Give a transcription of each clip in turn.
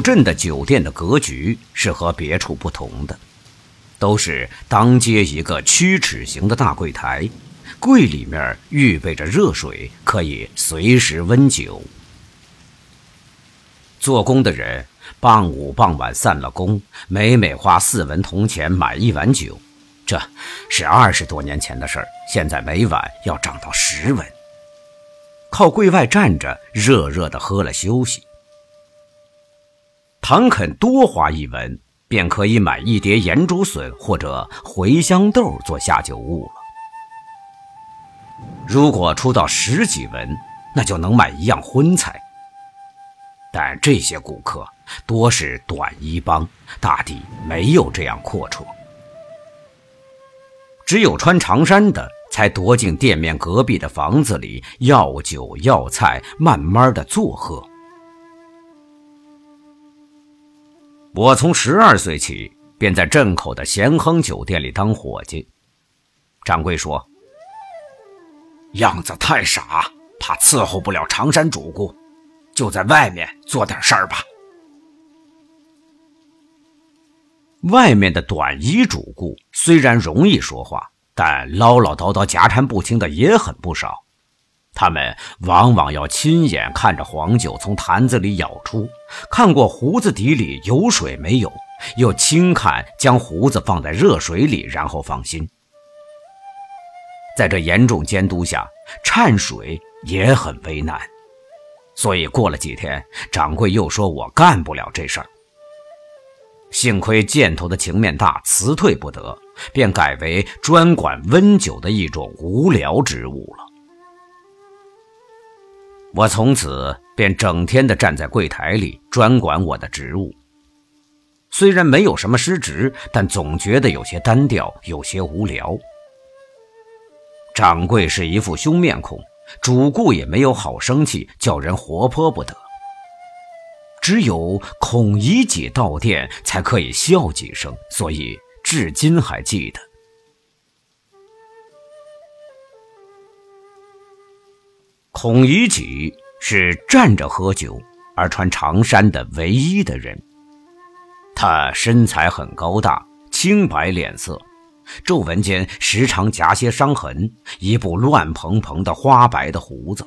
镇的酒店的格局是和别处不同的，都是当街一个曲尺形的大柜台，柜里面预备着热水，可以随时温酒。做工的人傍午傍晚散了工，每每花四文铜钱买一碗酒，这是二十多年前的事儿，现在每碗要涨到十文。靠柜外站着，热热的喝了休息。倘肯多花一文，便可以买一碟盐竹笋或者茴香豆做下酒物了。如果出到十几文，那就能买一样荤菜。但这些顾客多是短衣帮，大抵没有这样阔绰。只有穿长衫的，才躲进店面隔壁的房子里要酒要菜，慢慢的坐喝。我从十二岁起便在镇口的咸亨酒店里当伙计。掌柜说：“样子太傻，怕伺候不了长衫主顾。”就在外面做点事儿吧。外面的短衣主顾虽然容易说话，但唠唠叨叨、夹缠不清的也很不少。他们往往要亲眼看着黄酒从坛子里舀出，看过胡子底里有水没有，又轻看将胡子放在热水里，然后放心。在这严重监督下，掺水也很为难。所以过了几天，掌柜又说我干不了这事儿。幸亏箭头的情面大，辞退不得，便改为专管温酒的一种无聊职务了。我从此便整天的站在柜台里，专管我的职务。虽然没有什么失职，但总觉得有些单调，有些无聊。掌柜是一副凶面孔。主顾也没有好生气，叫人活泼不得。只有孔乙己到店才可以笑几声，所以至今还记得。孔乙己是站着喝酒而穿长衫的唯一的人。他身材很高大，青白脸色。皱纹间时常夹些伤痕，一部乱蓬蓬的花白的胡子。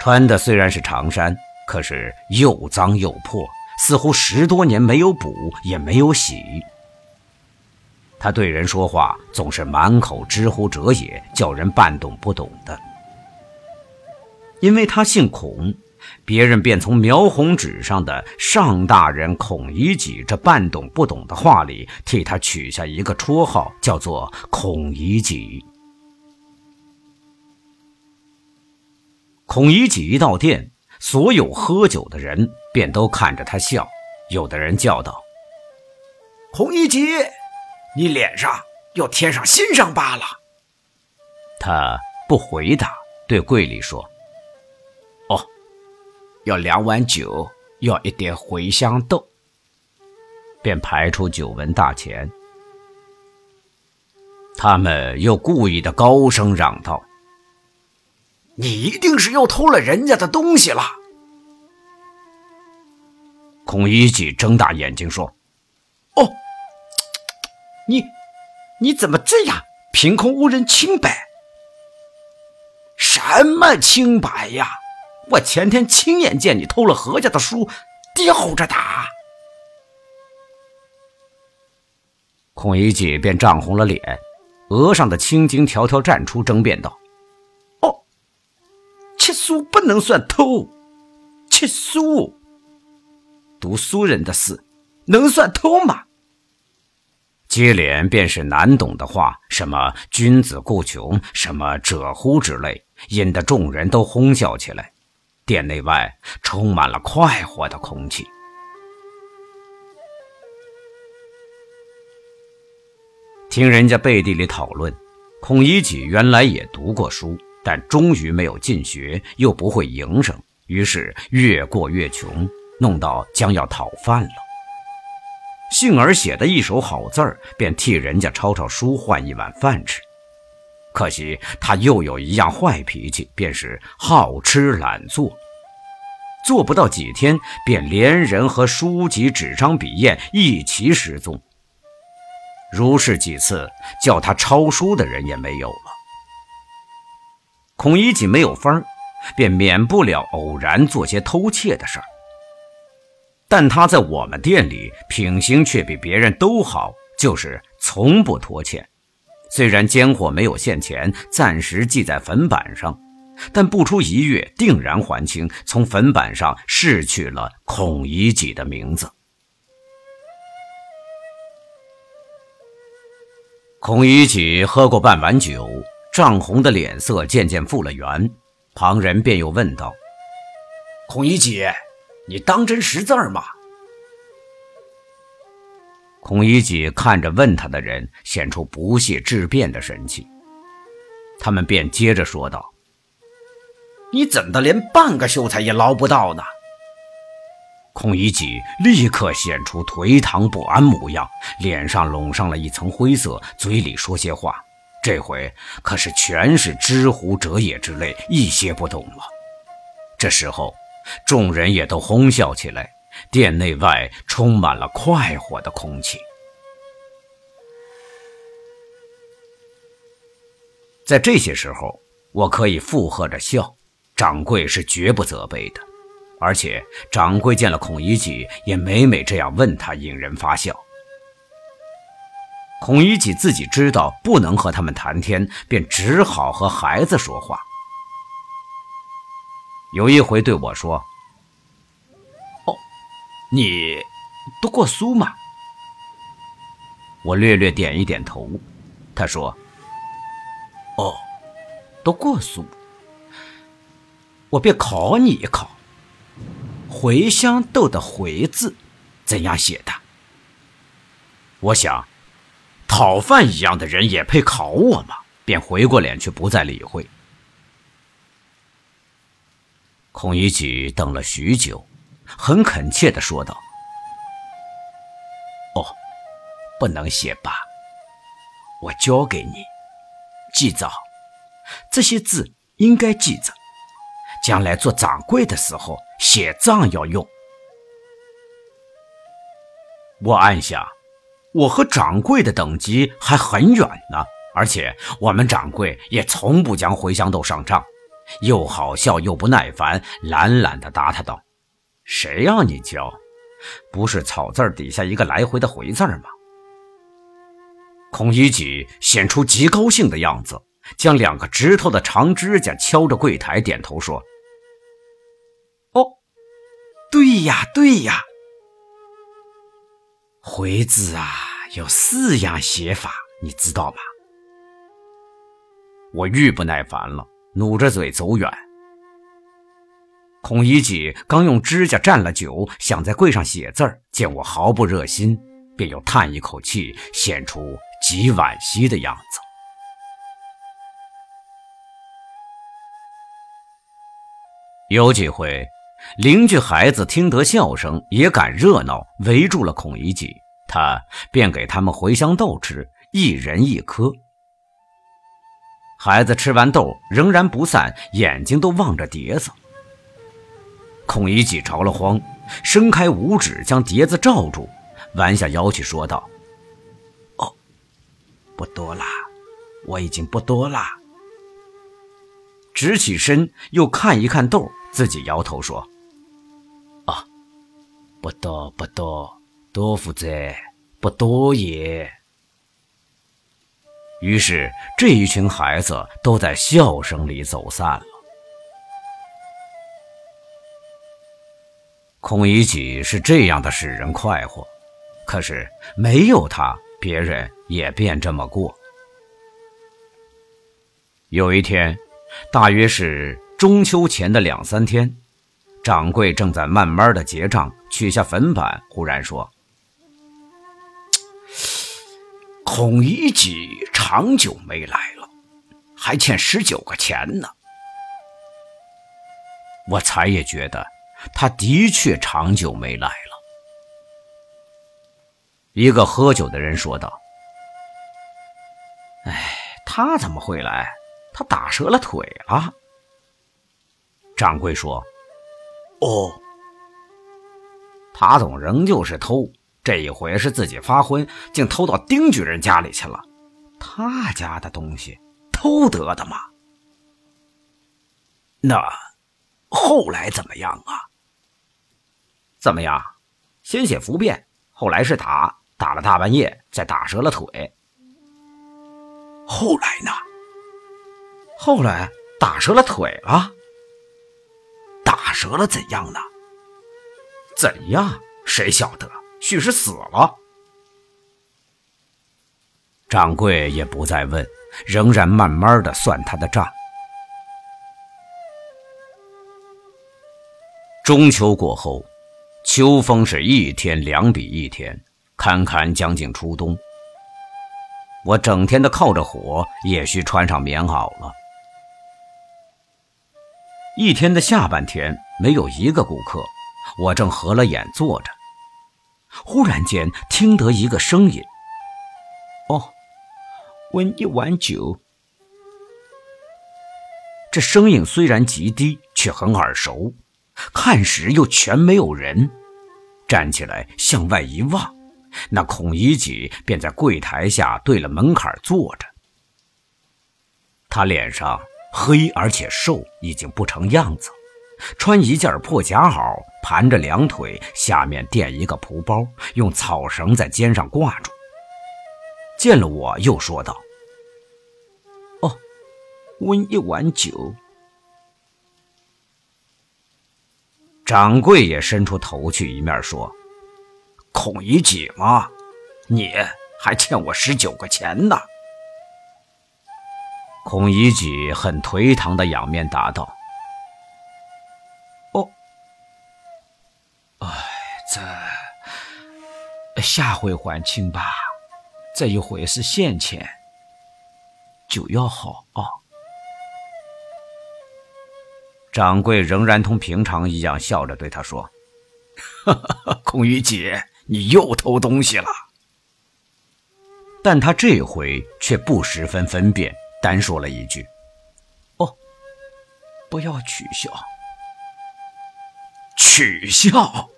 穿的虽然是长衫，可是又脏又破，似乎十多年没有补也没有洗。他对人说话总是满口之乎者也，叫人半懂不懂的。因为他姓孔。别人便从描红纸上的“上大人孔乙己”这半懂不懂的话里，替他取下一个绰号，叫做“孔乙己”。孔乙己一到店，所有喝酒的人便都看着他笑。有的人叫道：“孔乙己，你脸上又添上新伤疤了。”他不回答，对柜里说。哦要两碗酒，要一点茴香豆，便排出九文大钱。他们又故意的高声嚷道：“你一定是又偷了人家的东西了。”孔乙己睁大眼睛说：“哦，你你怎么这样凭空污人清白？什么清白呀？”我前天亲眼见你偷了何家的书，吊着打。孔乙己便涨红了脸，额上的青筋条条绽出，争辩道：“哦，七书不能算偷，七书，读书人的事能算偷吗？”接连便是难懂的话，什么“君子固穷”，什么“者乎”之类，引得众人都哄笑起来。店内外充满了快活的空气。听人家背地里讨论，孔乙己原来也读过书，但终于没有进学，又不会营生，于是越过越穷，弄到将要讨饭了。幸而写的一手好字儿，便替人家抄抄书，换一碗饭吃。可惜他又有一样坏脾气，便是好吃懒做。做不到几天，便连人和书籍、纸张、笔砚一齐失踪。如是几次，叫他抄书的人也没有了。孔乙己没有法儿，便免不了偶然做些偷窃的事儿。但他在我们店里品行却比别人都好，就是从不拖欠。虽然奸货没有现钱，暂时记在坟板上，但不出一月定然还清。从坟板上逝去了孔乙己的名字。孔乙己喝过半碗酒，涨红的脸色渐渐复了原。旁人便又问道：“孔乙己，你当真识字吗？”孔乙己看着问他的人，显出不屑质辩的神气。他们便接着说道：“你怎的连半个秀才也捞不到呢？”孔乙己立刻显出颓唐不安模样，脸上笼上了一层灰色，嘴里说些话，这回可是全是“知乎者也”之类，一些不懂了。这时候，众人也都哄笑起来。店内外充满了快活的空气。在这些时候，我可以附和着笑，掌柜是绝不责备的。而且掌柜见了孔乙己，也每每这样问他，引人发笑。孔乙己自己知道不能和他们谈天，便只好和孩子说话。有一回对我说。哦你读过书吗？我略略点一点头。他说：“哦，读过书。我便考你一考，茴香豆的‘茴’字怎样写的？我想，讨饭一样的人也配考我吗？便回过脸去，不再理会。孔乙己等了许久。很恳切地说道：“哦，不能写吧？我教给你，记着，这些字应该记着，将来做掌柜的时候写账要用。”我暗想，我和掌柜的等级还很远呢，而且我们掌柜也从不将茴香豆上账。又好笑又不耐烦，懒懒地答他道。谁让你教？不是草字底下一个来回的回字吗？孔乙己显出极高兴的样子，将两个指头的长指甲敲着柜台，点头说：“哦，对呀，对呀。回字啊，有四样写法，你知道吗？”我愈不耐烦了，努着嘴走远。孔乙己刚用指甲蘸了酒，想在柜上写字儿，见我毫不热心，便又叹一口气，显出极惋惜的样子。有几回，邻居孩子听得笑声，也赶热闹，围住了孔乙己，他便给他们茴香豆吃，一人一颗。孩子吃完豆，仍然不散，眼睛都望着碟子。孔乙己着了慌，伸开五指将碟子罩住，弯下腰去说道：“哦，不多啦，我已经不多啦。”直起身又看一看豆，自己摇头说：“啊，不多不多，多负责不多也。”于是这一群孩子都在笑声里走散了。孔乙己是这样的使人快活，可是没有他，别人也便这么过。有一天，大约是中秋前的两三天，掌柜正在慢慢的结账，取下粉板，忽然说：“孔乙己长久没来了，还欠十九个钱呢。”我才也觉得。他的确长久没来了。一个喝酒的人说道：“哎，他怎么会来？他打折了腿了。”掌柜说：“哦。”他总仍旧是偷，这一回是自己发昏，竟偷到丁举人家里去了。他家的东西偷得的吗？那后来怎么样啊？怎么样？先写服变，后来是打，打了大半夜，再打折了腿。后来呢？后来打折了腿了。打折了怎样呢？怎样？谁晓得？许是死了。掌柜也不再问，仍然慢慢的算他的账。中秋过后，秋风是一天两比一天，堪堪将近初冬。我整天的靠着火，也需穿上棉袄了。一天的下半天没有一个顾客。我正合了眼坐着，忽然间听得一个声音：“哦，温一碗酒。”这声音虽然极低，却很耳熟。看时又全没有人，站起来向外一望，那孔乙己便在柜台下对了门槛坐着。他脸上黑而且瘦，已经不成样子。穿一件破夹袄，盘着两腿，下面垫一个蒲包，用草绳在肩上挂住。见了我，又说道：“哦，温一碗酒。”掌柜也伸出头去，一面说：“孔乙己嘛，你还欠我十九个钱呢。”孔乙己很颓唐的仰面答道。下回还清吧，这一回是现钱，酒要好啊。掌柜仍然同平常一样笑着对他说：“哈哈，孔乙己，你又偷东西了。”但他这回却不十分分辨，单说了一句：“哦，不要取笑。”取笑！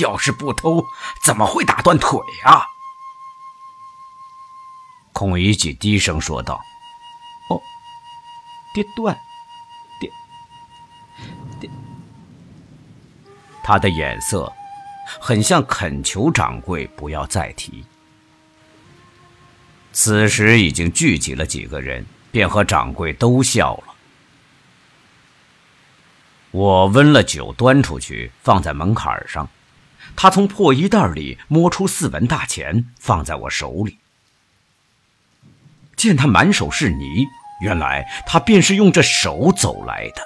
要是不偷，怎么会打断腿啊？孔乙己低声说道：“哦，跌断，跌跌。”他的眼色很像恳求掌柜不要再提。此时已经聚集了几个人，便和掌柜都笑了。我温了酒，端出去，放在门槛上。他从破衣袋里摸出四文大钱，放在我手里。见他满手是泥，原来他便是用这手走来的。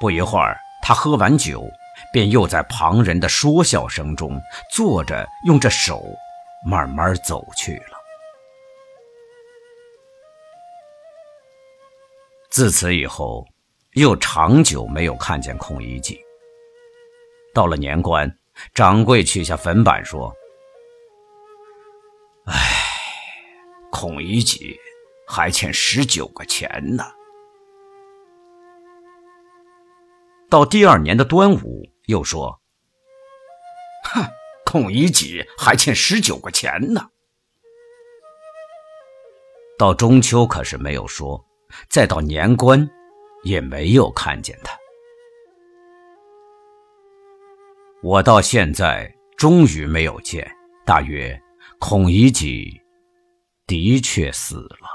不一会儿，他喝完酒，便又在旁人的说笑声中坐着，用这手慢慢走去了。自此以后。又长久没有看见孔乙己。到了年关，掌柜取下粉板说：“哎，孔乙己还欠十九个钱呢。”到第二年的端午，又说：“哼，孔乙己还欠十九个钱呢。”到中秋可是没有说，再到年关。也没有看见他。我到现在终于没有见，大约孔乙己的确死了。